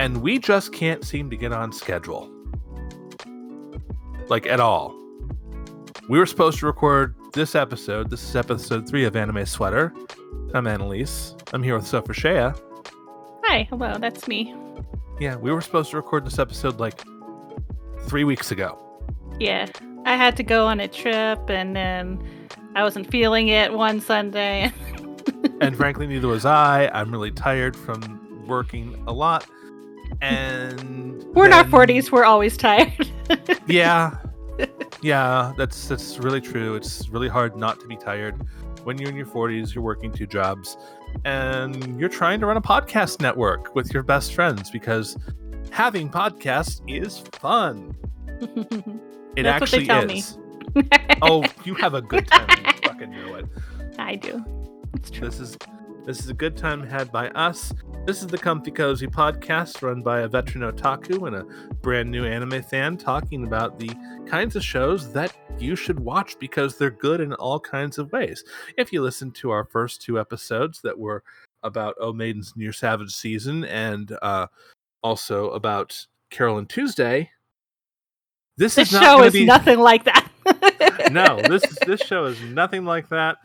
and we just can't seem to get on schedule. Like at all. We were supposed to record this episode. This is episode three of Anime Sweater. I'm Annalise. I'm here with Sophia Shea. Hi, hello, that's me. Yeah, we were supposed to record this episode like three weeks ago. Yeah, I had to go on a trip and then I wasn't feeling it one Sunday. and frankly, neither was I. I'm really tired from working a lot. And we're in our 40s, we're always tired. Yeah. Yeah, that's that's really true. It's really hard not to be tired when you're in your 40s, you're working two jobs, and you're trying to run a podcast network with your best friends because having podcasts is fun. It That's what they actually is. Oh, you have a good time. you fucking know it. I do. It's true. This is this is a good time had by us. This is the Comfy Cozy podcast run by a veteran otaku and a brand new anime fan talking about the kinds of shows that you should watch because they're good in all kinds of ways. If you listen to our first two episodes that were about Oh Maiden's Near Savage season and uh, also about Carol and Tuesday, this, This is show is be nothing like that. no, this is this show is nothing like that.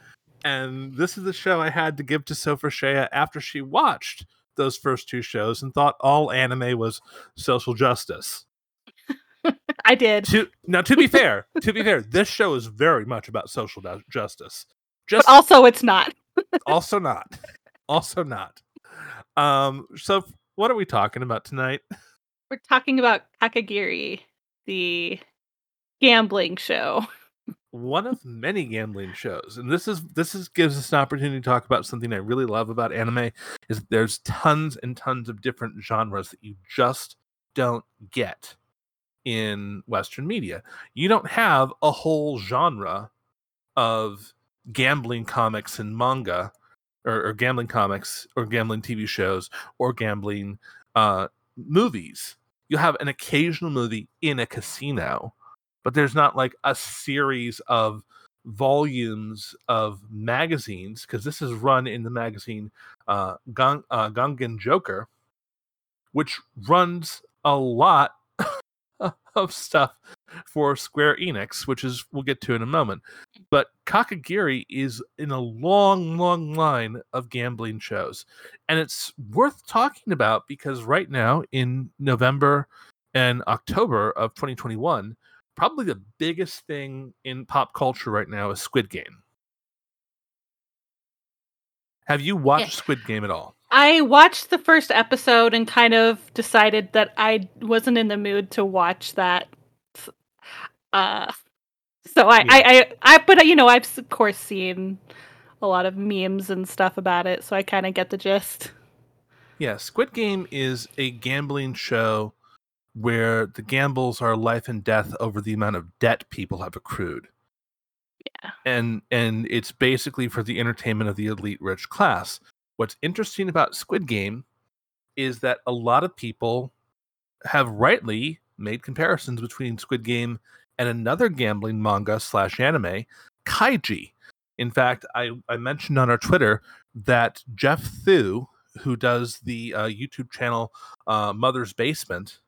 And this is the show I had to give to Sophia Shea after she watched those first two shows and thought all anime was social justice. I did. To now, to be fair, to be fair, this show is very much about social ju- justice. But also, it's not. also not, also not. Um, so what are we talking about tonight? We're talking about Kakegurui, the gambling show. One of many gambling shows and this is this is gives us an opportunity to talk about something i really love about anime is there's tons and tons of different genres that you just don't get in western media. You don't have a whole genre of gambling comics and manga or, or gambling comics or gambling tv shows or gambling uh movies. You have an occasional movie in a casino but there's not like a series of volumes of magazines because this is run in the magazine uh, uh Joker, which runs a lot of stuff for Square Enix, which is we'll get to in a moment. But Kakegurui is in a long, long line of gambling shows, and it's worth talking about because right now in November and October of 2021 probably the biggest thing in pop culture right now is Squid Game. Have you watched Yeah. Squid Game at all? I watched the first episode and kind of decided that I wasn't in the mood to watch that. Uh, so I, Yeah. I, I, I, but you know, I've of course seen a lot of memes and stuff about it, so I kind of get the gist. Yeah, Squid Game is a gambling show where the gambles are life and death over the amount of debt people have accrued. Yeah. And and it's basically for the entertainment of the elite rich class. What's interesting about Squid Game is that a lot of people have rightly made comparisons between Squid Game and another gambling manga slash anime, Kaiji. In fact, I, I mentioned on our Twitter that Geoff Thew, who does the uh, YouTube channel uh, Mother's Basement,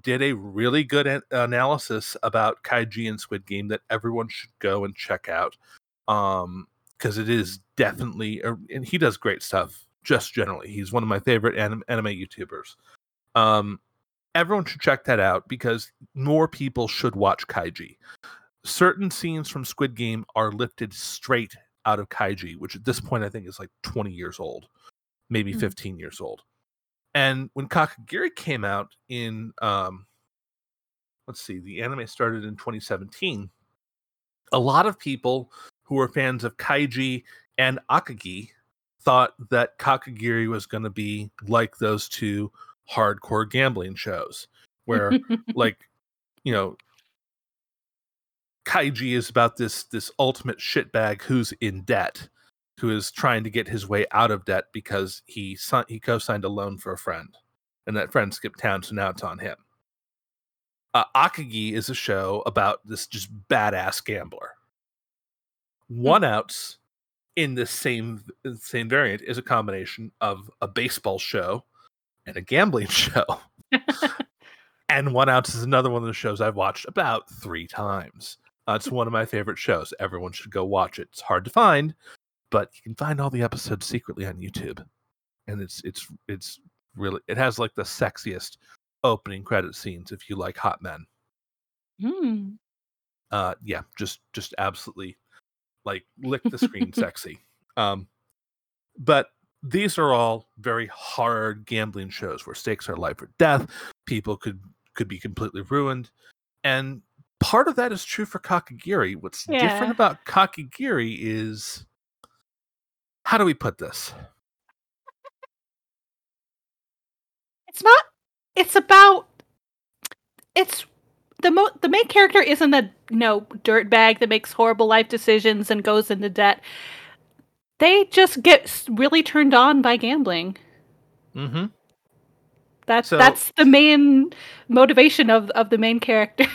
did a really good an- analysis about Kaiji and Squid Game that everyone should go and check out. Um, because it is definitely, a- and he does great stuff. Just generally, he's one of my favorite anim- anime YouTubers. Um, everyone should check that out because more people should watch Kaiji. Certain scenes from Squid Game are lifted straight out of Kaiji, which at this point I think is like 20 years old, maybe Mm. 15 years old. And when Kakegurui came out in, um, let's see, the anime started in 2017. A lot of people who were fans of Kaiji and Akagi thought that Kakegurui was going to be like those two hardcore gambling shows, where like you know kaiji is about this this ultimate shitbag who's in debt who is trying to get his way out of debt because he he co-signed a loan for a friend and that friend skipped town so now it's on him uh, akagi is a show about this just badass gambler one outs in the same same variant is a combination of a baseball show and a gambling show. and One Outs is another one of the shows I've watched about three times. Uh, it's one of my favorite shows. Everyone should go watch it. It's hard to find, but you can find all the episodes secretly on YouTube, and it's it's it's really it has like the sexiest opening credit scenes if you like hot men. Hmm. Uh, yeah, just just absolutely like lick the screen sexy. Um, but these are all very hard gambling shows where stakes are life or death. People could could be completely ruined, and part of that is true for Kakegurui. What's Yeah. different about Kakegurui is how do we put this? It's not. It's about. It's the mo- the main character isn't a you know dirtbag that makes horrible life decisions and goes into debt. They just get really turned on by gambling. Mm-hmm. That's So- that's the main motivation of of the main character.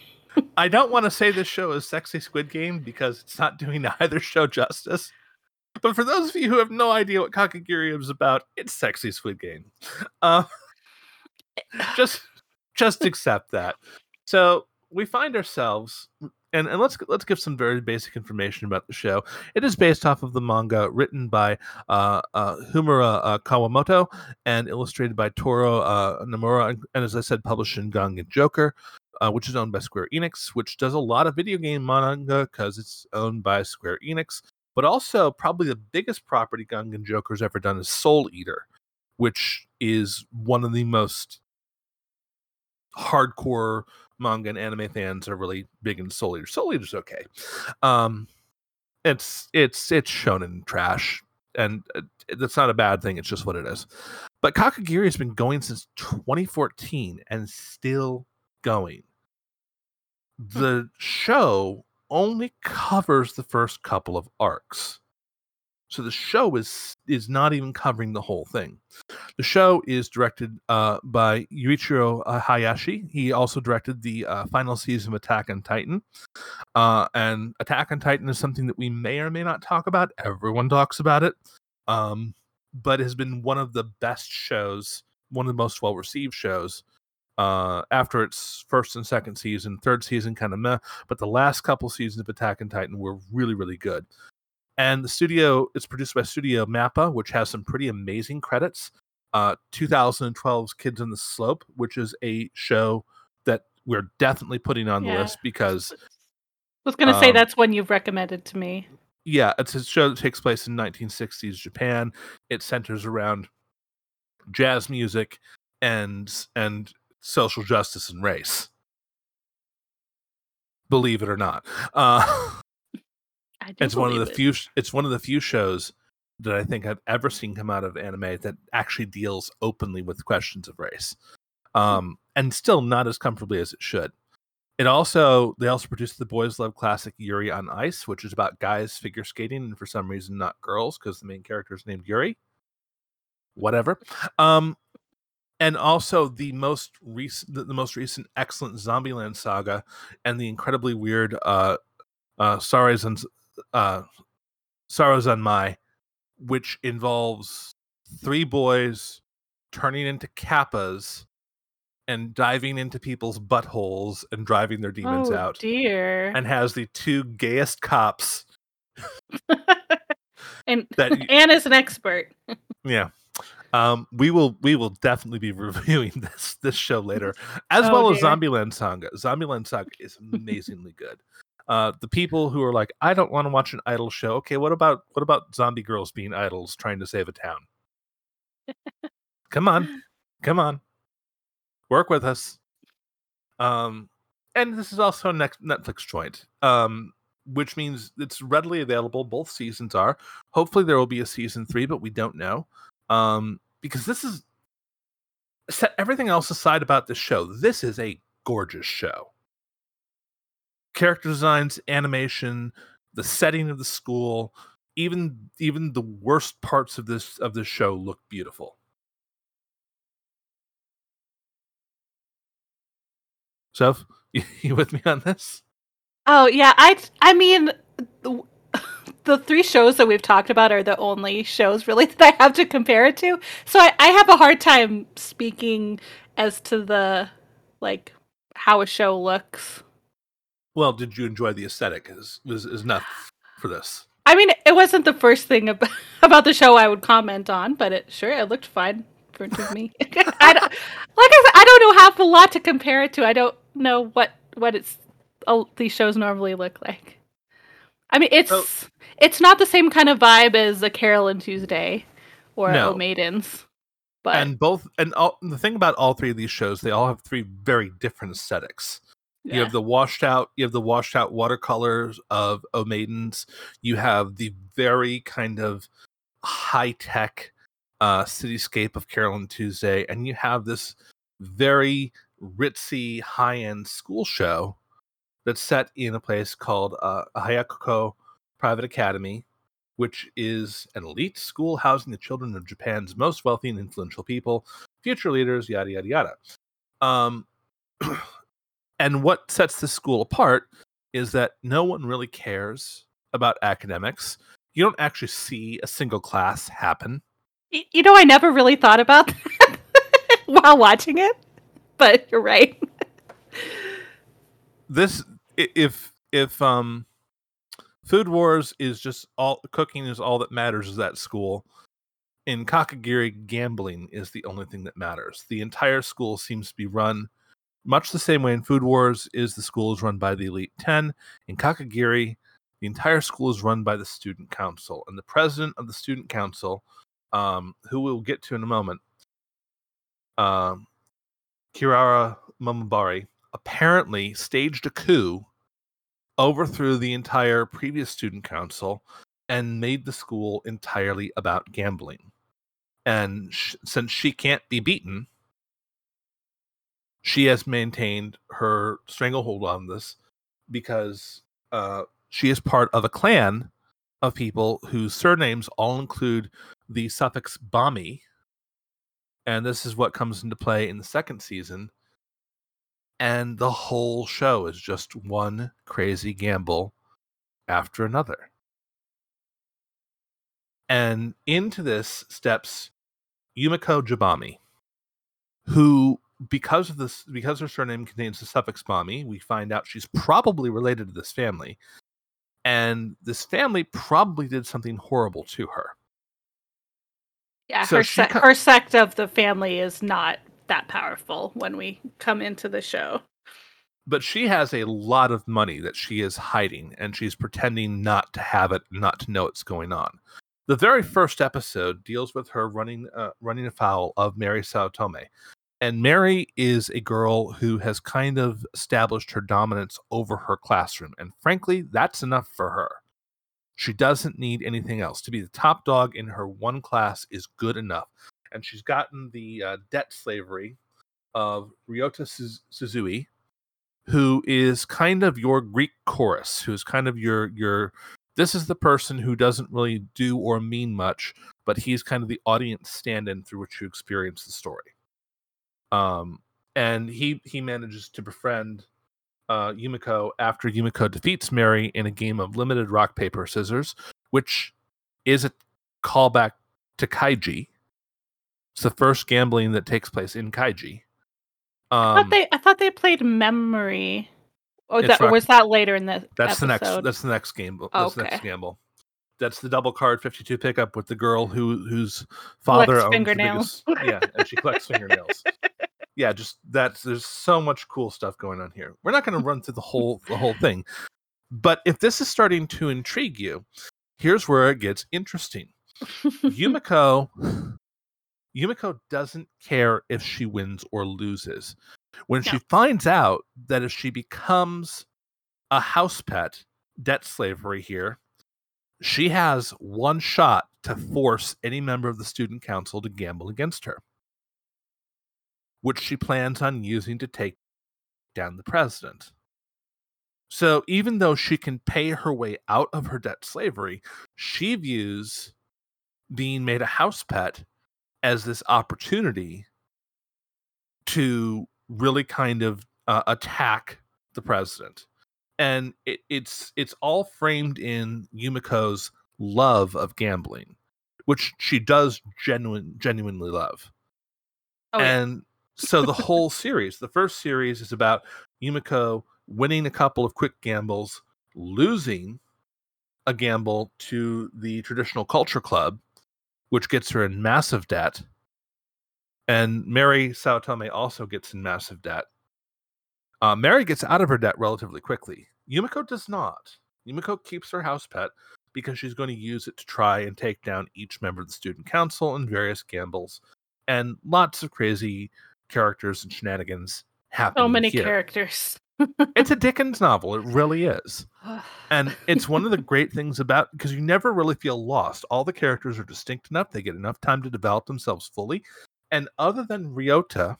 I don't want to say this show is sexy Squid Game because it's not doing either show justice. But for those of you who have no idea what Kakegurui is about, it's sexy Squid Game. Uh, just just accept that. So we find ourselves and, and let's let's give some very basic information about the show. It is based off of the manga written by uh, uh, Homura uh, Kawamoto and illustrated by Toru uh, Nomura, and, and as I said, published in Gangan Joker uh, which is owned by Square Enix, which does a lot of video game manga because it's owned by Square Enix. But also, probably the biggest property Gangan Joker's ever done is Soul Eater, which is one of the most hardcore manga and anime fans are really big in Soul Eater. Soul Eater's okay. Um, it's it's it's shonen trash, and uh, that's not a bad thing. It's just what it is. But Kakegurui has been going since 2014 and still going. The show only covers the first couple of arcs. So the show is is not even covering the whole thing. The show is directed uh, by Yuichiro Hayashi. He also directed the uh, final season of Attack on Titan. Uh, and Attack on Titan is something that we may or may not talk about. Everyone talks about it, um, but it has been one of the best shows, one of the most well received shows uh after its first and second season third season kind of meh but the last couple seasons of attack on titan were really really good and the studio it's produced by studio mappa which has some pretty amazing credits uh 2012's kids on the slope which is a show that we're definitely putting on the list because I was gonna say Um, that's one you've recommended to me. yeah, it's a show that takes place in 1960s Japan. It centers around jazz music and and social justice and race. Believe it or not, uh, it's one of the it. few. It's one of the few shows that I think I've ever seen come out of anime that actually deals openly with questions of race, um, and still not as comfortably as it should. It also they also produced the boys love classic Yuri on Ice, which is about guys figure skating and for some reason not girls because the main character is named Yuri. Whatever. Um, and also the most recent the, most recent excellent Zombieland saga and the incredibly weird uh uh Sarazan uh Sarazan Mai, which involves three boys turning into kappas and diving into people's buttholes and driving their demons oh, out dear. and has the two gayest cops and that Anna's an expert. yeah um we will we will definitely be reviewing this this show later as Oh, well as dear. zombieland saga. Zombieland saga is amazingly good. Uh the people who are like i don't want to watch an idol show. Okay what about what about zombie girls being idols trying to save a town? Come on come on. Work with us. Um and this is also a next netflix joint um which means it's readily available. Both seasons are. Hopefully there will be a season three but we don't know um because this is set everything else aside about this show this is a gorgeous show. Character designs animation the setting of the school even even the worst parts of this of this show look beautiful. Soph, you, with me on this? Oh yeah, I I mean, the three shows that we've talked about are the only shows really that I have to compare it to. So I, I have a hard time speaking as to the like how a show looks. Well, did you enjoy the aesthetic? Is is, is enough for this? I mean, it wasn't the first thing about, about the show I would comment on, but it sure it looked fine for me. I don't, like I said, I don't know have a lot to compare it to. I don't know what what it's uh, these shows normally look like. I mean, it's it's not the same kind of vibe as a Carol and Tuesday or no. Maidens. But and both and all, the thing about all three of these shows, they all have three very different aesthetics. Yeah. You have the washed out, you have the washed out watercolors of O Maidens. You have the very kind of high tech uh, cityscape of Carol and Tuesday, and you have this very ritzy high end school show that's set in a place called uh, Hyakko Private Academy, which is an elite school housing the children of Japan's most wealthy and influential people, future leaders, yada, yada, yada. Um, and what sets this school apart is that no one really cares about academics. You don't actually see a single class happen. You know, I never really thought about that while watching it, but you're right. this if if um food wars is just all cooking is all that matters is that school in kakegurui gambling is the only thing that matters. The entire school seems to be run much the same way in food wars is the school is run by the elite 10 in kakegurui the entire school is run by the student council and the president of the student council um, who we'll get to in a moment um, kirari momobami apparently staged a coup, overthrew the entire previous student council, and made the school entirely about gambling. And sh- since she can't be beaten, she has maintained her stranglehold on this because uh, she is part of a clan of people whose surnames all include the suffix Bami. And this is what comes into play in the second season and the whole show is just one crazy gamble after another. And into this steps Yumiko Jabami, who, because of this, because her surname contains the suffix Bami, we find out she's probably related to this family. And this family probably did something horrible to her. Yeah, so her, se- co- her sect of the family is not that powerful when we come into the show. But she has a lot of money that she is hiding, and she's pretending not to have it, not to know what's going on. The very first episode deals with her running uh, running afoul of Mary Saotome. And Mary is a girl who has kind of established her dominance over her classroom. And frankly, that's enough for her. She doesn't need anything else. To be the top dog in her one class is good enough and she's gotten the uh, debt slavery of Ryota Suzui, who is kind of your Greek chorus, who's kind of your your. This is the person who doesn't really do or mean much, but he's kind of the audience stand-in through which you experience the story. Um, and he he manages to befriend uh, Yumiko after Yumiko defeats Mary in a game of limited rock paper scissors, which is a callback to Kaiji, it's the first gambling that takes place in Kaiji. Um, I thought they I thought they played Memory. Oh, that, rock, was that later in the That's episode? the next that's the next game. That's okay. the next gamble. That's the double card 52 pickup with the girl who whose father owns fingernails. Biggest, yeah, and she collects fingernails. Yeah, just that's there's so much cool stuff going on here. We're not going to run through the whole the whole thing. But if this is starting to intrigue you, here's where it gets interesting. Yumiko Yumiko doesn't care if she wins or loses. When no. she finds out that if she becomes a house pet, debt slavery here, she has one shot to force any member of the student council to gamble against her, which she plans on using to take down the president. So even though she can pay her way out of her debt slavery, she views being made a house pet as this opportunity to really kind of uh, attack the president and it, it's it's all framed in Yumiko's love of gambling, which she does genuine genuinely love. Oh, yeah. and so the whole series, the first series is about Yumiko winning a couple of quick gambles, losing a gamble to the traditional culture club, which gets her in massive debt. And Mary Saotome also gets in massive debt. Uh, Mary gets out of her debt relatively quickly. Yumiko does not. Yumiko keeps her house pet because she's going to use it to try and take down each member of the student council in various gambles and lots of crazy characters and shenanigans happen. so many characters. It's a Dickens novel. It really is. And it's one of the great things about because you never really feel lost. All the characters are distinct enough. They get enough time to develop themselves fully. And other than Ryota,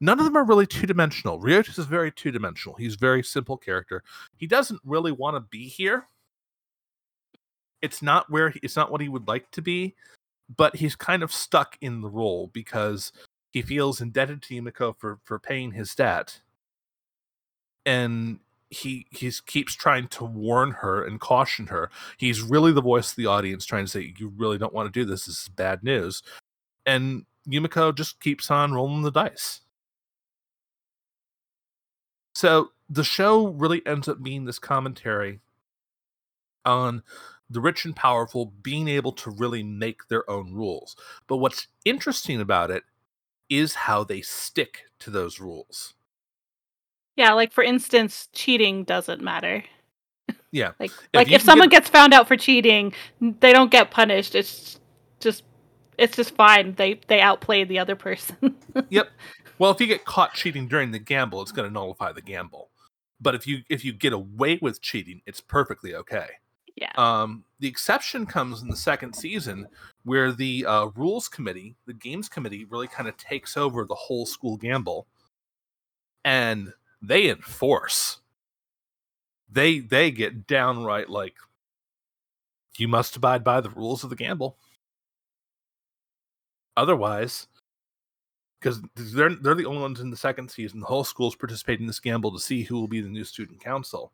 none of them are really two dimensional. Ryota is very two dimensional. He's a very simple character. He doesn't really want to be here. It's not where he, it's not what he would like to be, but he's kind of stuck in the role because he feels indebted to Yumiko for for paying his debt. And he he's keeps trying to warn her and caution her. He's really the voice of the audience trying to say, You really don't want to do this. This is bad news. And Yumiko just keeps on rolling the dice. So the show really ends up being this commentary on the rich and powerful being able to really make their own rules. But what's interesting about it is how they stick to those rules. Yeah, like for instance, cheating doesn't matter. Yeah. Like If like if someone get- gets found out for cheating, they don't get punished. It's just it's just fine. They they outplayed the other person. Yep. Well, if you get caught cheating during the gamble, it's going to nullify the gamble. But if you if you get away with cheating, it's perfectly okay. yeah. Um, the exception comes in the second season, where the uh, rules committee, the games committee, really kind of takes over the whole school gamble, and they enforce. They they get downright like, you must abide by the rules of the gamble. Otherwise, because they're they're the only ones in the second season, the whole school's participating in this gamble to see who will be the new student council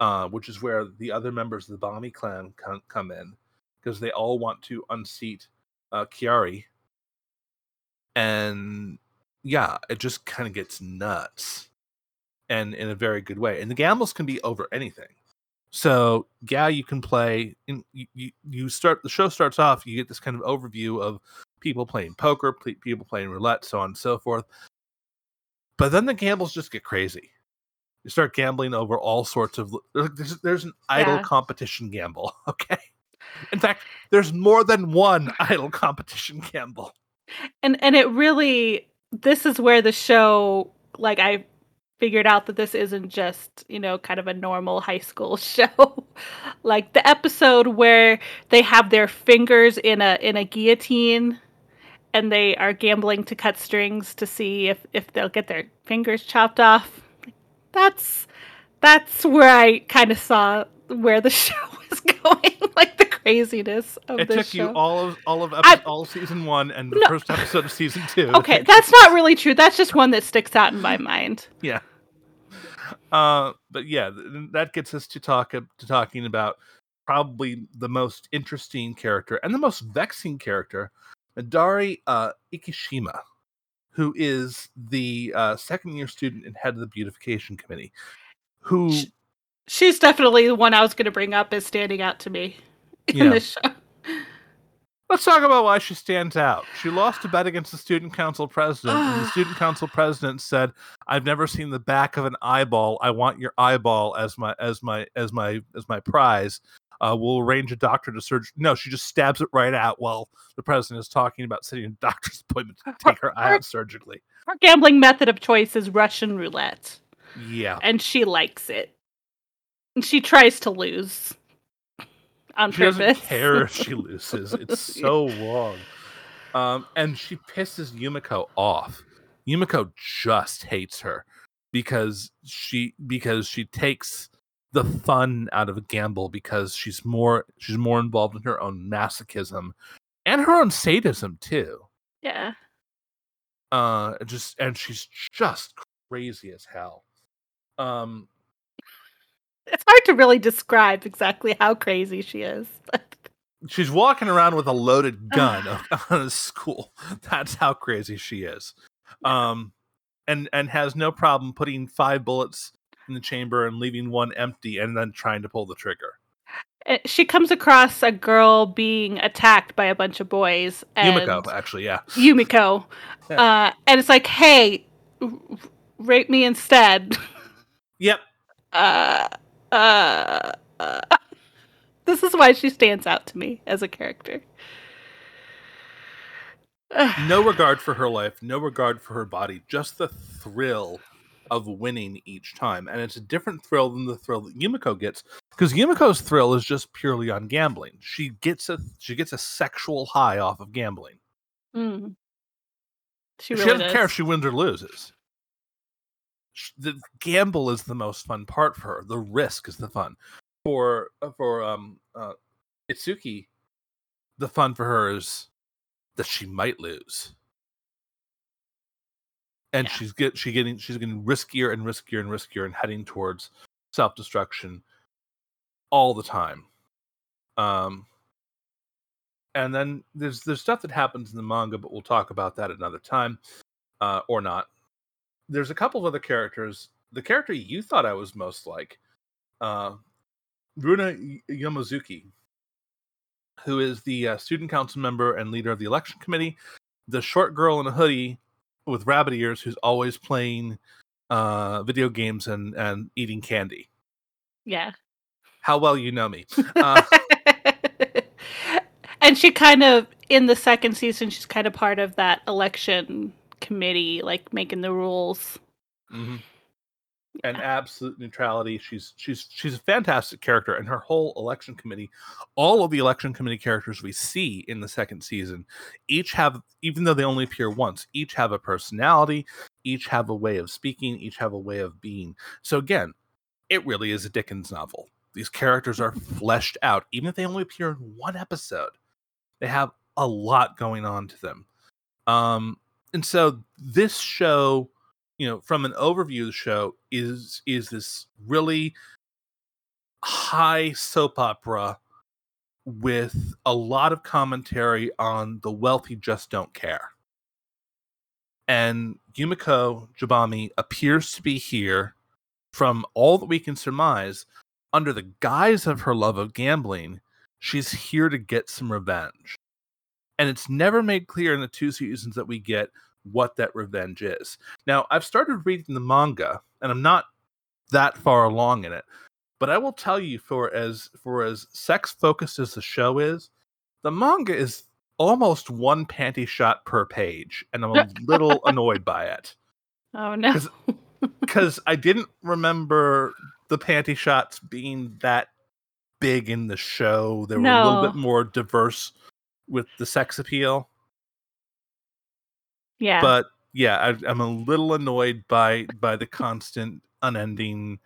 uh, which is where the other members of the Bami clan come, come in because they all want to unseat uh, Kiari. And yeah, it just kind of gets nuts and in a very good way. And the gambles can be over anything. So yeah, you can play. In, you, you start the show starts off. You get this kind of overview of people playing poker, people playing roulette, so on and so forth. But then the gambles just get crazy you start gambling over all sorts of there's, there's an idol Yeah. competition gamble okay in fact there's more than one idol competition gamble and and it really this is where the show like i figured out that this isn't just you know kind of a normal high school show. Like the episode where they have their fingers in a in a guillotine and they are gambling to cut strings to see if if they'll get their fingers chopped off. That's that's where i kind of saw where the show was going. Like craziness of it took you all of all of I- all season one and the No. first episode of season two Okay, that's not really true. That's just one that sticks out in my mind. yeah uh but yeah th- that gets us to talk to talking about probably the most interesting character and the most vexing character Dari uh, Ikishima, who is the uh, second year student and head of the beautification committee, who Sh- She's definitely the one I was going to bring up as standing out to me in Yeah. this show. Let's talk about why she stands out. She lost a bet against the student council president, and the student council president said, "I've never seen the back of an eyeball. I want your eyeball as my as my as my as my prize. Uh, we'll arrange a doctor to surgery." No, she just stabs it right out while the president is talking about setting a doctor's appointment to take her eye out surgically. Her gambling method of choice is Russian roulette, Yeah, and she likes it. And she tries to lose on she doesn't purpose. care if she loses. It's so wrong. Um, and she pisses Yumiko off. Yumiko just hates her because she because she takes the fun out of a gamble because she's more she's more involved in her own masochism and her own sadism too. yeah. Uh, just and she's just crazy as hell. Um, hard to really describe exactly how crazy she is. She's walking around with a loaded gun on a school. That's how crazy she is. Um, and and has no problem putting five bullets in the chamber and leaving one empty, and then trying to pull the trigger. Uh, She comes across a girl being attacked by a bunch of boys. And Yumiko, actually, yeah. Yumiko. Yeah. Uh, and it's like, hey, rape me instead. Yep. uh, uh, uh. This is why she stands out to me as a character. No regard for her life, no regard for her body, just the thrill of winning each time. And it's a different thrill than the thrill that Yumiko gets. Because Yumiko's thrill is just purely on gambling. She gets a she gets a sexual high off of gambling. Mm. She She, doesn't care if she wins or loses. The gamble is the most fun part for her. The risk is the fun. For uh, for um uh, Itsuki, the fun for her is that she might lose, and Yeah. she's get she getting she's getting riskier and riskier and riskier and heading towards self destruction all the time. Um, and then there's there's stuff that happens in the manga, but we'll talk about that another time, uh, or not. There's a couple of other characters. The character you thought I was most like, uh, Runa Yamazuki, who is the uh, student council member and leader of the election committee, the short girl in a hoodie with rabbit ears who's always playing uh, video games and and eating candy. Yeah. How well you know me. Uh, and she kind of in the second season she's kind of part of that election committee like making the rules Mhm. And absolute neutrality. She's she's she's a fantastic character, and her whole election committee, all of the election committee characters we see in the second season, each have, even though they only appear once, each have a personality, each have a way of speaking, each have a way of being. So again, it really is a Dickens novel. These characters are fleshed out, even if they only appear in one episode. They have a lot going on to them. Um, and so this show you know from an overview of the show is is this really high soap opera with a lot of commentary on the wealthy just don't care. And yumiko jabami appears to be here from all that we can surmise under the guise of her love of gambling she's here to get some revenge. And it's never made clear in the two seasons that we get what that revenge is. Now, I've started reading the manga, and I'm not that far along in it, but I will tell you, for as for as sex focused as the show is, the manga is almost one panty shot per page, and I'm a little annoyed by it oh no! because I didn't remember the panty shots being that big in the show. They were a little bit more diverse with the sex appeal. Yeah. But yeah I, i'm a little annoyed by by the constant unending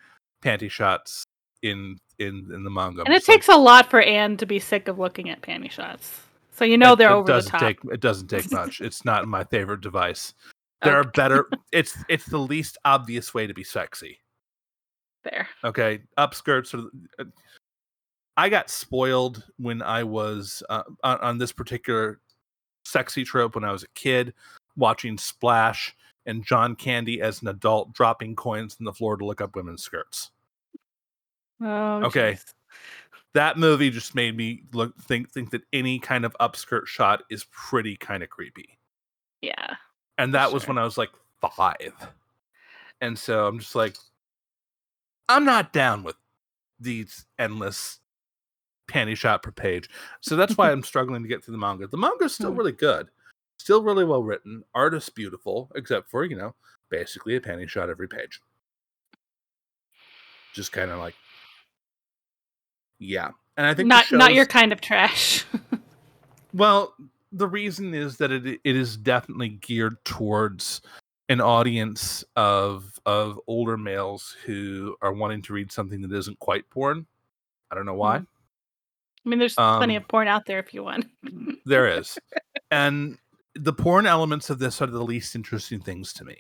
panty shots in in in the manga. And it takes a lot for anne to be sick of looking at panty shots. So you know they're over the top. take it doesn't take much. It's not my favorite device. There are better it's it's the least obvious way to be sexy. There okay upskirts are uh, i got spoiled when i was uh, on, on this particular sexy trope when i was a kid watching splash and john candy as an adult dropping coins on the floor to look up women's skirts. Oh Okay. jeez. that movie just made me look think think that any kind of upskirt shot is pretty kind of creepy. Yeah and that was when i was like five. And so i'm just like i'm not down with these endless panty shot per page. So that's why i'm struggling to get through the manga. The manga is still Hmm. really good still really well written art is beautiful except for you know basically a panty shot every page just kind of like yeah and i think not not your kind of trash well, the reason is that it it is definitely geared towards an audience of of older males who are wanting to read something that isn't quite porn. I don't know why. Mhm. i mean there's plenty Um, of porn out there if you want There is. and the porn elements of this are the least interesting things to me.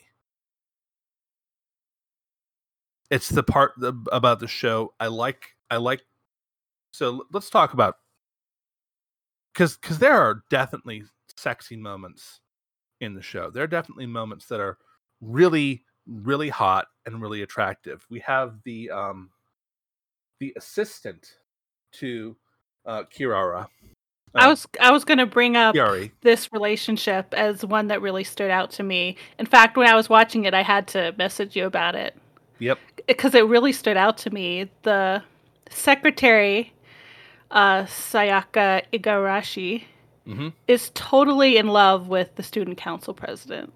it's the part the, about the show I like. I like. So let's talk about because because there are definitely sexy moments in the show. There are definitely moments that are really really hot and really attractive. We have the um the assistant to uh Kirari. I uh, was I was going to bring up Kiari. this relationship as one that really stood out to me. In fact, when I was watching it, I had to message you about it Yep. because it really stood out to me. The secretary, uh, Sayaka Igarashi, Mm-hmm. is totally in love with the student council president.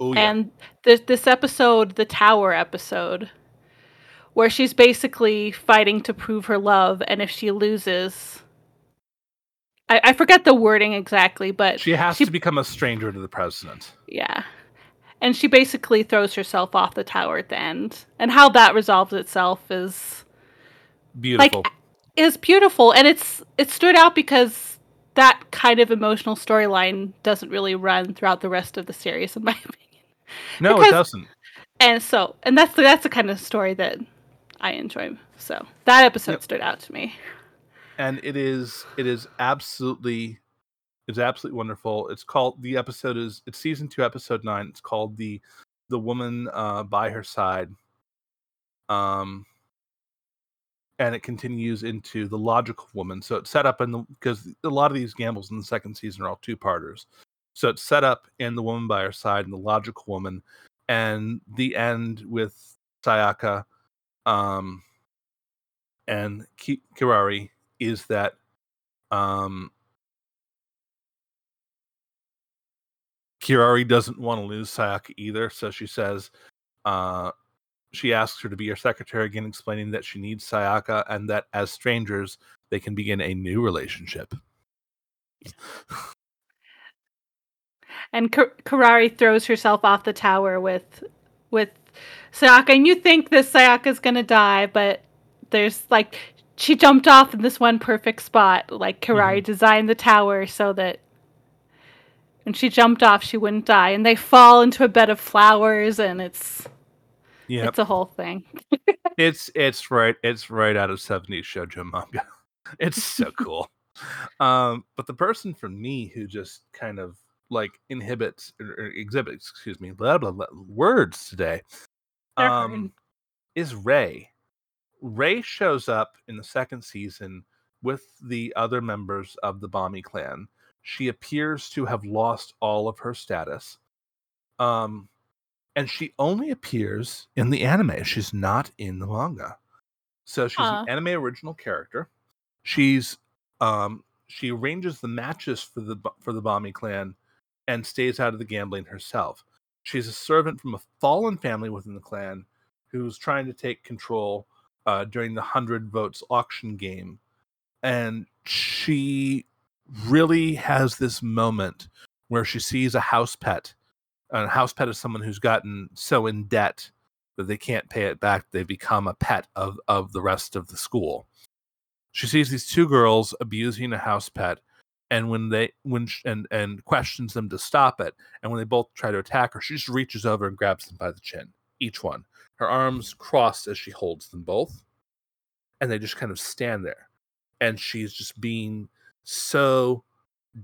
Oh yeah. And this this episode, the tower episode, where she's basically fighting to prove her love, and if she loses, I, I forget the wording exactly, but she has she- to become a stranger to the president. yeah, and she basically throws herself off the tower at the end, and how that resolves itself is Beautiful. Like, is beautiful, and it's it stood out because that kind of emotional storyline doesn't really run throughout the rest of the series, in my opinion. no, it doesn't. And so, and that's the, that's the kind of story that I enjoy. So that episode Yep. stood out to me. And it is it is absolutely it's absolutely wonderful. It's called the episode is it's season two episode nine. It's called the the woman uh by her side. Um and it continues into the logical woman. So it's set up in the because a lot of these gambles in the second season are all two parters so it's set up in the woman by her side and the logical woman and the end with sayaka um and Ki- kirari is that um Kirari doesn't want to lose Sayaka either, so she says uh she asks her to be her secretary again, explaining that she needs Sayaka and that as strangers they can begin a new relationship. And Ka- Kirari throws herself off the tower with with Sayaka, and you think this Sayaka's gonna die, but there's like she jumped off in this one perfect spot. Like Kirari designed the tower so that when she jumped off, she wouldn't die, and they fall into a bed of flowers, and it's Yeah, it's a whole thing. it's it's right it's right out of 70s shoujo manga. It's so cool. Um, but the person for me who just kind of like inhibits or, or exhibits, excuse me, blah blah blah words today. Um, is Ray. Ray shows up in the second season with the other members of the Bami clan. She appears to have lost all of her status. Um, and she only appears in the anime. She's not in the manga. So she's Aw. an anime original character. She's um she arranges the matches for the for the Bami clan and stays out of the gambling herself. She's a servant from a fallen family within the clan who's trying to take control uh, during the 100 votes auction game. And she really has this moment where she sees a house pet. And a house pet is someone who's gotten so in debt that they can't pay it back. They become a pet of, of the rest of the school. She sees these two girls abusing a house pet. And when they when sh- and and questions them to stop it, and when they both try to attack her, she just reaches over and grabs them by the chin, each one. Her arms crossed as she holds them both and they just kind of stand there. And she's just being so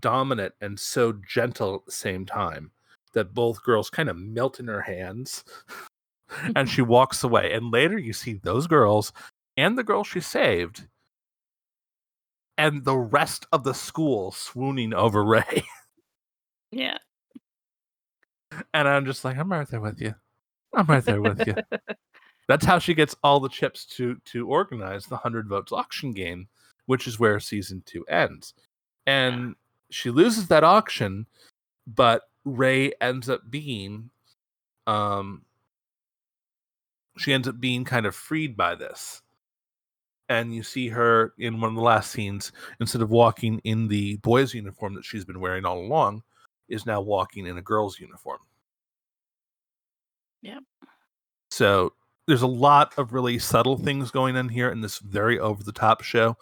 dominant and so gentle at the same time that both girls kind of melt in her hands and she walks away. And later you see those girls and the girl she saved and the rest of the school swooning over ray. Yeah. and i'm just like i'm right there with you i'm right there with you That's how she gets all the chips to to organize the hundred votes auction game, which is where season two ends. And she loses that auction, but Ray ends up being, um, she ends up being kind of freed by this. And you see her in one of the last scenes, instead of walking in the boy's uniform that she's been wearing all along, is now walking in a girl's uniform. Yep. So there's a lot of really subtle things going on here in this very over the top show.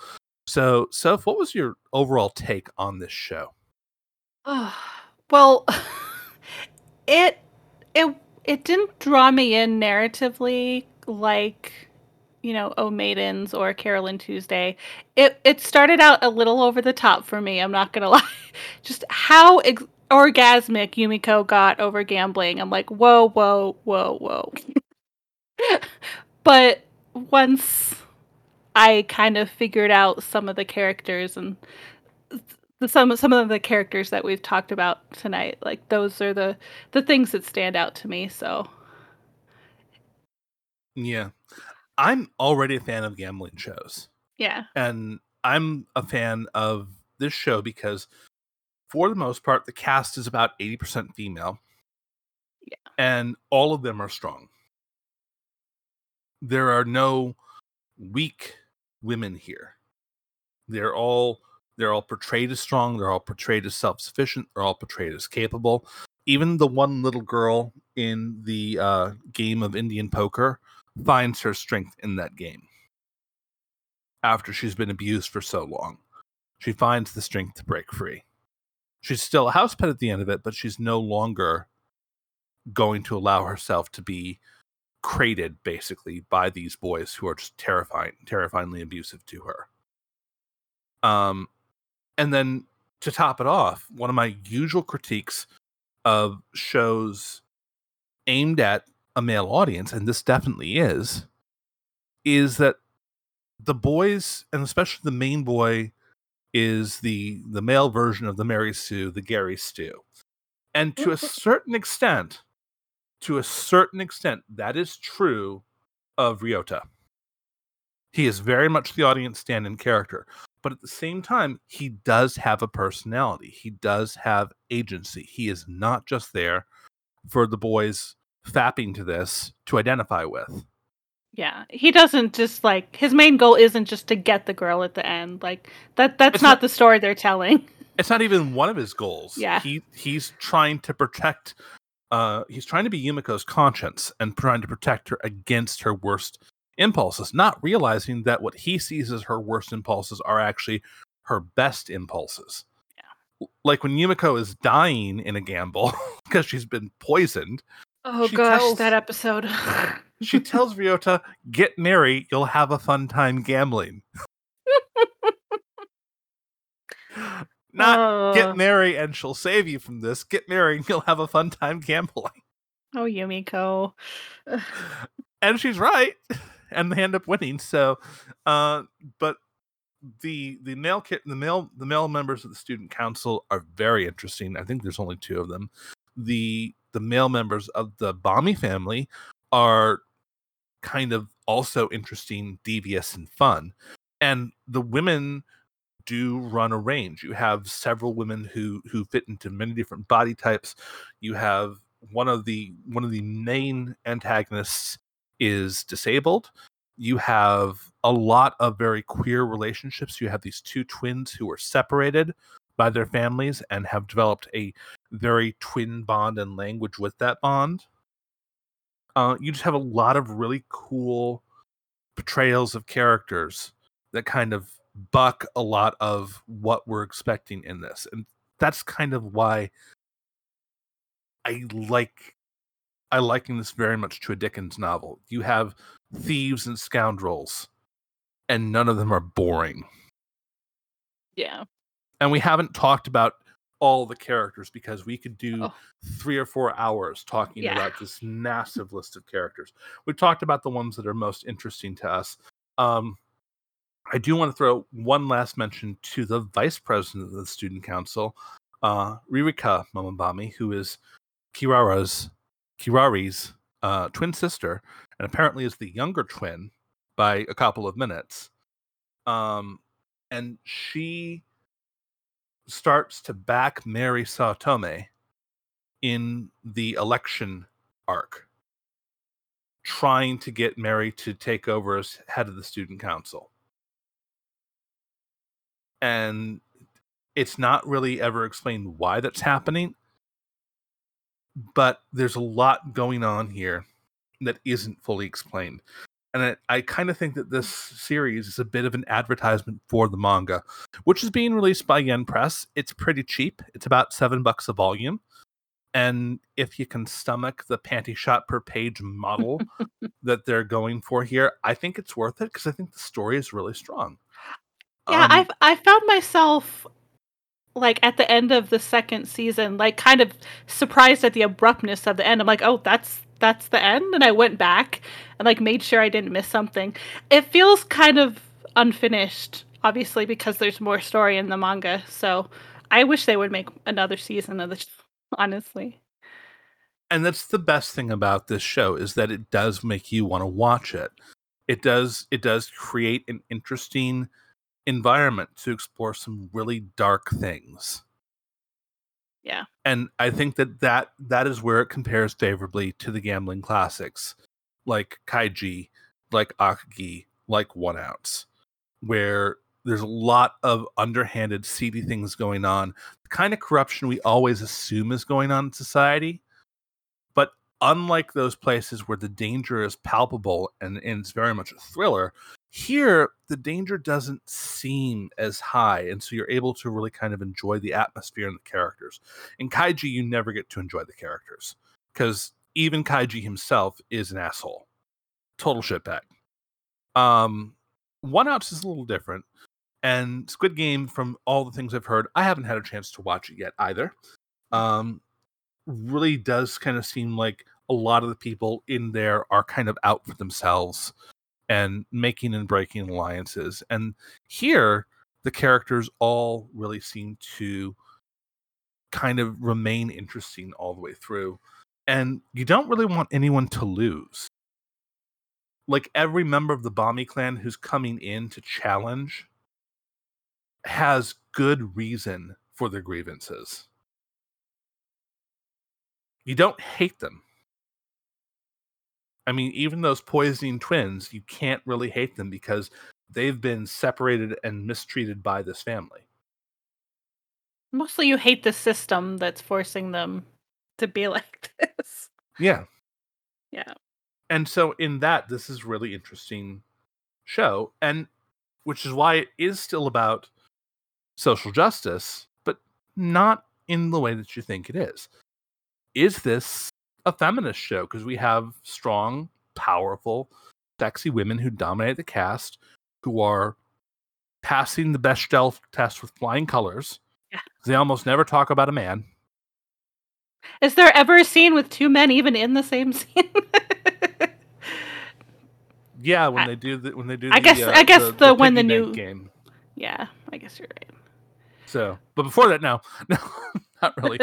So, Soph, what was your overall take on this show? well, it it it didn't draw me in narratively like you know, Oh Maidens or Carol and Tuesday, it it started out a little over the top for me. I'm not gonna lie. Just how ex- orgasmic Yumeko got over gambling. I'm like, whoa, whoa, whoa, whoa. but once I kind of figured out some of the characters and the, some some of the characters that we've talked about tonight, like those are the the things that stand out to me. So yeah, I'm already a fan of gambling shows. Yeah. And I'm a fan of this show because for the most part the cast is about 80% female. Yeah. And all of them are strong. There are no weak women here. They're all they're all portrayed as strong, they're all portrayed as self-sufficient, they're all portrayed as capable. Even the one little girl in the uh, game of Indian poker finds her strength in that game after she's been abused for so long. She finds the strength to break free. She's still a house pet at the end of it, but she's no longer going to allow herself to be crated basically by these boys who are just terrifying, terrifyingly abusive to her. Um, and then to top it off, one of my usual critiques of shows aimed at a male audience, and this definitely is, is that the boys, and especially the main boy, is the the male version of the Mary Sue, the Gary Stu. And to a certain extent, to a certain extent, that is true of Ryota. He is very much the audience stand in character. But at the same time, he does have a personality. He does have agency. He is not just there for the boys fapping to this to identify with. Yeah, he doesn't just like his main goal isn't just to get the girl at the end. Like that that's not, not, the story they're telling. It's not even one of his goals. Yeah. He he's trying to protect uh he's trying to be Yumeko's conscience and trying to protect her against her worst impulses, not realizing that what he sees as her worst impulses are actually her best impulses. Yeah. Like when Yumiko is dying in a gamble because she's been poisoned, Oh gosh, tells, that episode. she tells Ryota, "Get Mary, you'll have a fun time gambling." Not uh, get Mary and she'll save you from this. Get Mary and you'll have a fun time gambling. Oh, Yumeko. and she's right. And they end up winning. So uh but the the male kit the male the male members of the student council are very interesting. I think there's only two of them. The the male members of the Bami family are kind of also interesting, devious, and fun. And the women do run a range. You have several women who who fit into many different body types. You have one of the one of the main antagonists is disabled. You have a lot of very queer relationships. You have these two twins who are separated by their families and have developed a very twin bond and language with that bond. Uh, you just have a lot of really cool portrayals of characters that kind of buck a lot of what we're expecting in this. And that's kind of why I like I liken this very much to a Dickens novel. You have thieves and scoundrels, and none of them are boring. Yeah and we haven't talked about all the characters because we could do oh. three or four hours talking yeah. about this massive list of characters. We've talked about the ones that are most interesting to us. Um, I do want to throw one last mention to the vice president of the student council, uh, Ririka Momobami, who is Kirara's Kirari's uh, twin sister, and apparently is the younger twin by a couple of minutes. Um, and she starts to back Mary Saotome in the election arc, trying to get Mary to take over as head of the student council. And it's not really ever explained why that's happening, but there's a lot going on here that isn't fully explained and I, I kind of think that this series is a bit of an advertisement for the manga, which is being released by Yen Press. It's pretty cheap. It's about seven bucks a volume, And if you can stomach the panty shot per page model that they're going for here, I think it's worth it because I think the story is really strong. Yeah, Um, I've I found myself like at the end of the second season, like kind of surprised at the abruptness of the end. I'm like, oh, that's that's the end, and I went back and like made sure I didn't miss something. It feels kind of unfinished, obviously because there's more story in the manga. So I wish they would make another season of this. Honestly, and that's the best thing about this show is that it does make you want to watch it it does it does create an interesting environment to explore some really dark things Yeah. and i think that that that is where it compares favorably to the gambling classics like kaiji like akagi like one outs where there's a lot of underhanded seedy things going on the kind of corruption we always assume is going on in society but unlike those places where the danger is palpable and, and it's very much a thriller here the danger doesn't seem as high and so you're able to really kind of enjoy the atmosphere and the characters. In kaiji you never get to enjoy the characters because even kaiji himself is an asshole. Total shitbag. Um one outs is a little different and squid game from all the things i've heard i haven't had a chance to watch it yet either. Um really does kind of seem like a lot of the people in there are kind of out for themselves and making and breaking alliances. And here, the characters all really seem to kind of remain interesting all the way through. And you don't really want anyone to lose. Like every member of the Bommy clan who's coming in to challenge has good reason for their grievances you don't hate them. I mean, even those poisoning twins, you can't really hate them because they've been separated and mistreated by this family. mostly you hate the system that's forcing them to be like this. Yeah. Yeah. And so in that this is really interesting show and which is why it is still about social justice, but not in the way that you think it is. Is this a feminist show because we have strong, powerful, sexy women who dominate the cast, who are passing the Bechdel test with flying colors. Yeah. They almost never talk about a man. Is there ever a scene with two men even in the same scene? Yeah, when I- they do the, when they do. I the, guess- uh, I guess the- when the piggy bank new- game. yeah, I guess you're right. So, but before that, no, no, not really.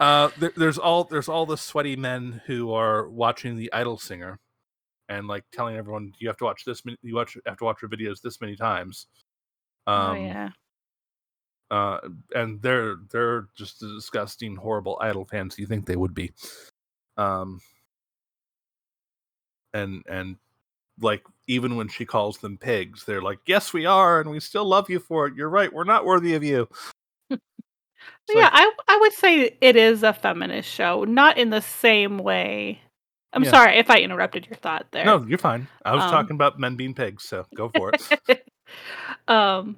Uh, there, there's all there's all the sweaty men who are watching the Idol singer, and like telling everyone you have to watch this. many- You watch have to watch her videos this many times. Um, oh yeah. uh, and they're they're just the disgusting, horrible idol fans you think they would be. Um, and and like even when she calls them pigs, they're like, "Yes, we are, and we still love you for it. You're right. We're not worthy of you." It's yeah, like- I I would say it is a feminist show, not in the same way. I'm Yeah. sorry if I interrupted your thought there. No, you're fine. I was Um, talking about men being pigs, so go for it. um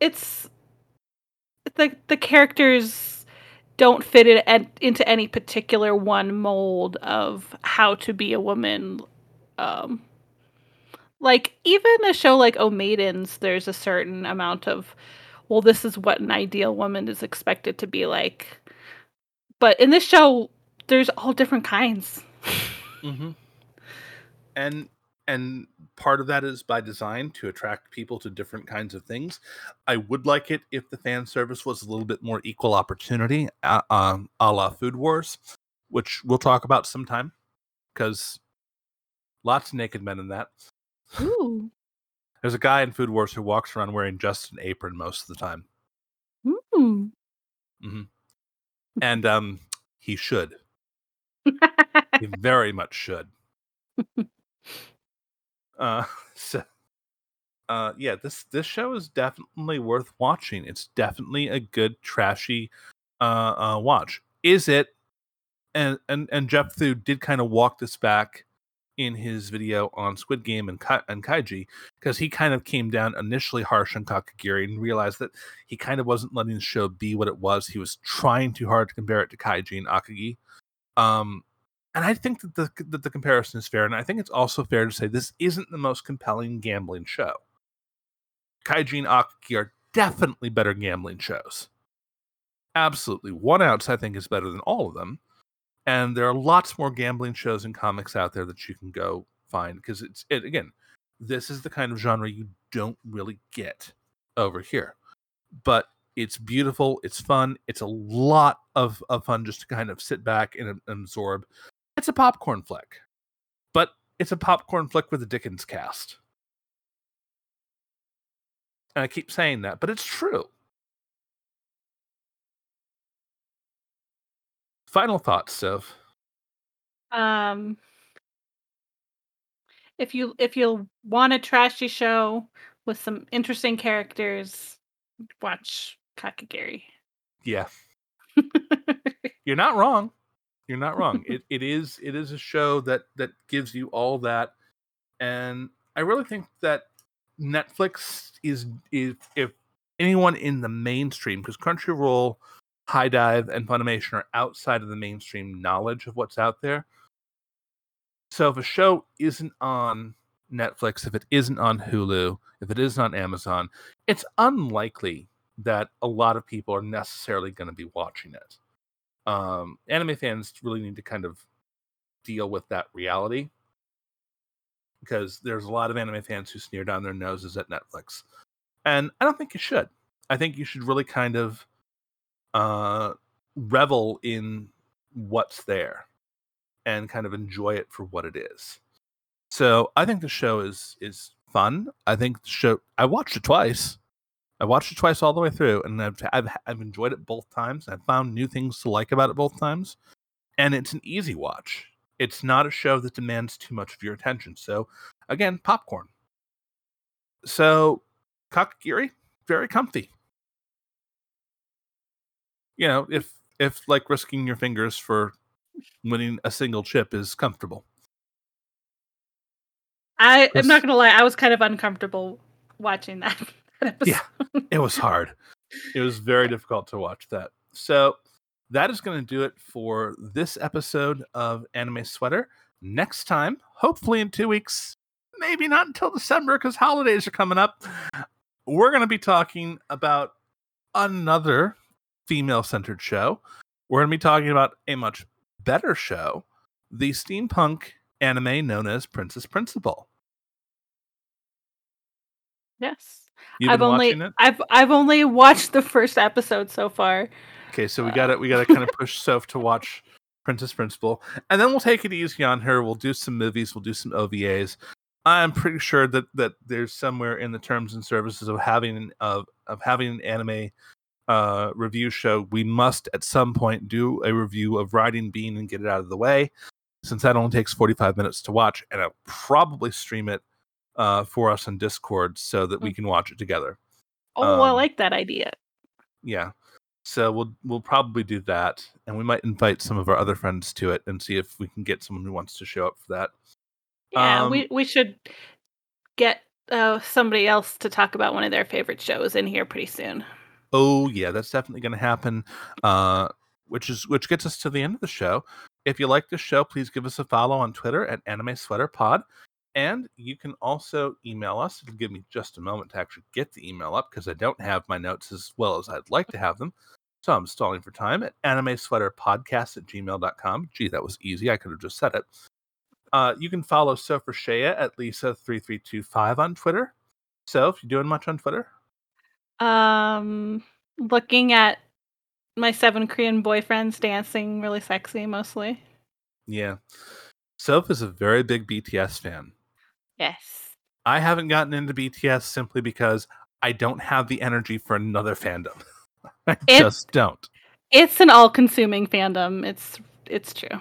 it's the the characters don't fit it into any particular one mold of how to be a woman um like even a show like oh maidens there's a certain amount of well this is what an ideal woman is expected to be like but in this show there's all different kinds hmm And and part of that is by design to attract people to different kinds of things. I would like it if the fan service was a little bit more equal opportunity, uh, um, a la Food Wars, which we'll talk about sometime, because lots of naked men in that. ooh There's a guy in Food Wars who walks around wearing just an apron most of the time, ooh and um, he should. He very much should. Uh, so, uh, yeah, this this show is definitely worth watching. It's definitely a good trashy uh, uh watch. Is it? And and and Jeff Thu did kind of walk this back in his video on Squid Game and, Ka- and Kaiji because he kind of came down initially harsh on Kakegurui and realized that he kind of wasn't letting the show be what it was. He was trying too hard to compare it to Kaiji and Akagi. Um, and I think that the that the comparison is fair, and I think it's also fair to say this isn't the most compelling gambling show. Kaiji and Akagi are definitely better gambling shows. Absolutely, One Outs I think is better than all of them, and there are lots more gambling shows and comics out there that you can go find because it's it, again, this is the kind of genre you don't really get over here, but it's beautiful, it's fun, it's a lot of, of fun just to kind of sit back and, and absorb it's a popcorn flick, but it's a popcorn flick with a Dickens cast. And I keep saying that, but it's true. Final thoughts, Soph. Um, if you if you want a trashy show with some interesting characters, watch Kakegurui. Yeah, you're not wrong. You're not wrong. it it is it is a show that that gives you all that, and I really think that Netflix is is if anyone in the mainstream because Crunchyroll, HIDIVE, and Funimation are outside of the mainstream knowledge of what's out there. So if a show isn't on Netflix, if it isn't on Hulu, if it isn't on Amazon, it's unlikely that a lot of people are necessarily going to be watching it um, anime fans really need to kind of deal with that reality because there's a lot of anime fans who sneer down their noses at Netflix, and I don't think you should. I think you should really kind of uh, revel in what's there and kind of enjoy it for what it is. So I think the show is is fun. I think the show I watched it twice. I watched it twice all the way through, and I've, I've I've enjoyed it both times. I've found new things to like about it both times, and it's an easy watch. It's not a show that demands too much of your attention. So, again, popcorn. So, Kakegurui, very comfy. You know, if if like risking your fingers for winning a single chip is comfortable. I am not gonna lie, I was kind of uncomfortable watching that. yeah, it was hard. It was very difficult to watch that. So that is going to do it for this episode of Anime Sweater. Next time, hopefully in two weeks, maybe not until December because holidays are coming up, we're going to be talking about another female centered show. We're going to be talking about a much better show, the steampunk anime known as Princess Principal. Yes. I've only I've I've only watched the first episode so far. Okay, so we uh, got it. we got to kind of push Soph to watch Princess Principal, and then we'll take it easy on her. We'll do some movies. We'll do some OVAs. I'm pretty sure that that there's somewhere in the terms and services of having of of having an anime uh, review show, we must at some point do a review of Riding Bean and get it out of the way, since that only takes 45 minutes to watch, and I'll probably stream it uh, for us on Discord so that we mm. can watch it together. Oh, um, I like that idea. Yeah. So we'll we'll probably do that, and we might invite some of our other friends to it and see if we can get someone who wants to show up for that. Yeah, um, we we should get uh, somebody else to talk about one of their favorite shows in here pretty soon. Oh yeah, that's definitely going to happen. Uh, which is which gets us to the end of the show. If you like the show, please give us a follow on Twitter at Anime Sweater Pod. And you can also email us. It'll give me just a moment to actually get the email up because I don't have my notes as well as I'd like to have them. So I'm stalling for time at anime sweater podcast at gmail.com. Gee, that was easy. I could have just said it. Uh, you can follow Soph Shea at Lisa3325 on Twitter. So if you're doing much on Twitter? Um, looking at my seven Korean boyfriends dancing really sexy mostly. Yeah. Soph is a very big BTS fan. Yes. I haven't gotten into BTS simply because I don't have the energy for another fandom. I just don't. It's an all-consuming fandom. It's it's true.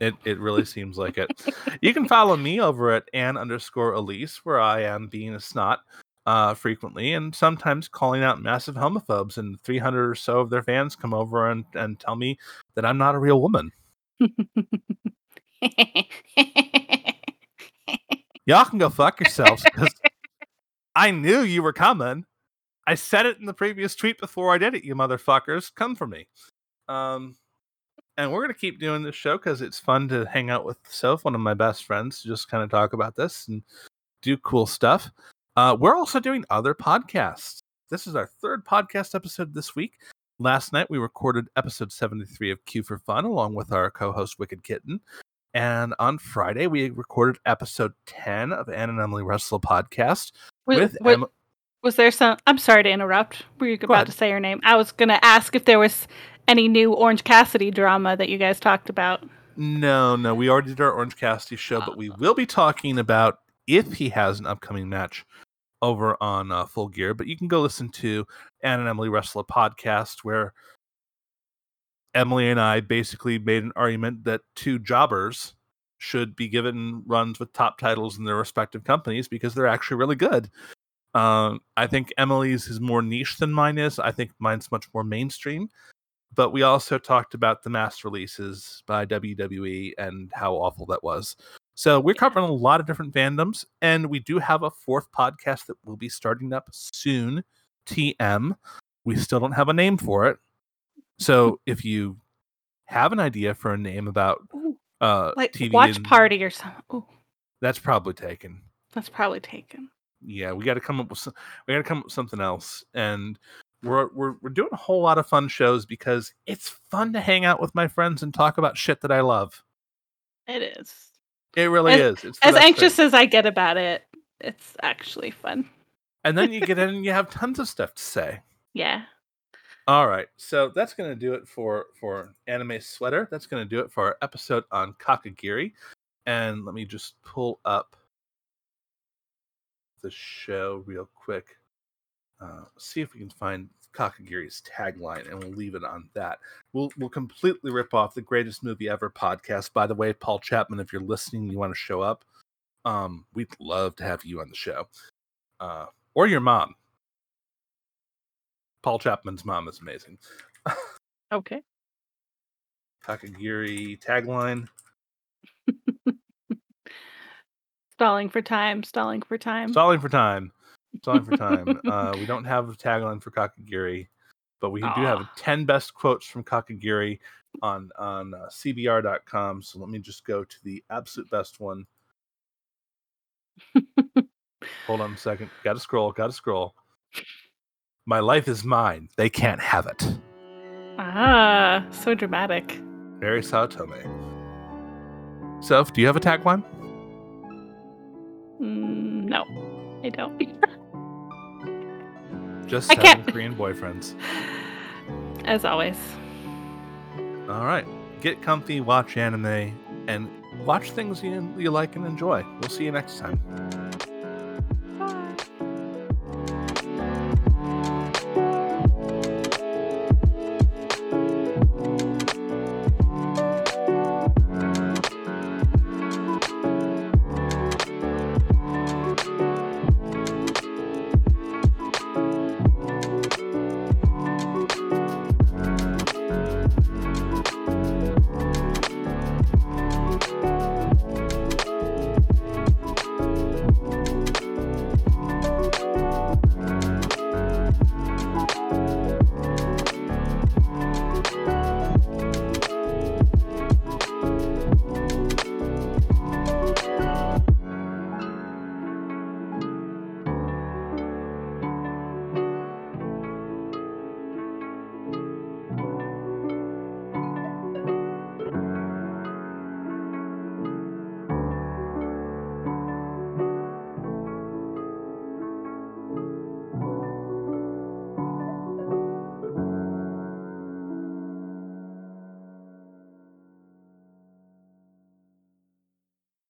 It it really seems like it. You can follow me over at Ann underscore Elise, where I am being a snot uh, frequently and sometimes calling out massive homophobes. And 300 or so of their fans come over and, and tell me that I'm not a real woman. y'all can go fuck yourselves because I knew you were coming. I said it in the previous tweet before I did it, you motherfuckers. Come for me. Um, and we're gonna keep doing this show because it's fun to hang out with Soph, one of my best friends, to just kind of talk about this and do cool stuff. Uh, we're also doing other podcasts. This is our third podcast episode this week. Last night we recorded episode 73 of Q for Fun along with our co-host Wicked Kitten. And on Friday we recorded episode 10 of Ann and Emily Wrestle podcast Was, with was, Em- was there some? I'm sorry to interrupt. Were you about ahead. to say your name? I was going to ask if there was any new Orange Cassidy drama that you guys talked about. No, no, we already did our Orange Cassidy show, but we will be talking about if he has an upcoming match over on uh, Full Gear. But you can go listen to Ann and Emily Wrestle a podcast where Emily and I basically made an argument that two jobbers should be given runs with top titles in their respective companies because they're actually really good. Um, I think Emily's is more niche than mine is. I think mine's much more mainstream. But we also talked about the mass releases by WWE and how awful that was. So we're covering a lot of different fandoms, and we do have a fourth podcast that will be starting up soon. TM. We still don't have a name for it. So if you have an idea for a name about uh like TV Watch and- Party or something. Ooh, that's probably taken. that's probably taken. yeah, we got to come up with some, we got to come up with something else, and we're we're we're doing a whole lot of fun shows because it's fun to hang out with my friends and talk about shit that I love. It is. It really is. It's As best thing. anxious as I get about it, it's actually fun. and then you get in and you have tons of stuff to say. Yeah. All right, so that's gonna do it for for anime sweater. That's gonna do it for our episode on Kakegurui. And let me just pull up the show real quick. Uh, see if we can find Kakegurui's tagline, and we'll leave it on that. We'll we'll completely rip off the greatest movie ever podcast. By the way, Paul Chapman, if you're listening, you want to show up. Um, we'd love to have you on the show, uh, or your mom. Paul Chapman's mom is amazing. Okay. Kakegurui tagline. Stalling for time. Stalling for time. Stalling for time. Stalling for time. uh, we don't have a tagline for Kakegurui, but we do have 10 best quotes from Kakegurui on on uh, cbr.com. So let me just go to the absolute best one. Hold on a second. Got to scroll. Got to scroll. My life is mine. They can't have it. ah, so dramatic. Mary Saotome. Soph, do you have a tagline? Mm, no, I don't. Just I having can't- Korean boyfriends. As always. All right. Get comfy, watch anime, and watch things you, you like and enjoy. We'll see you next time.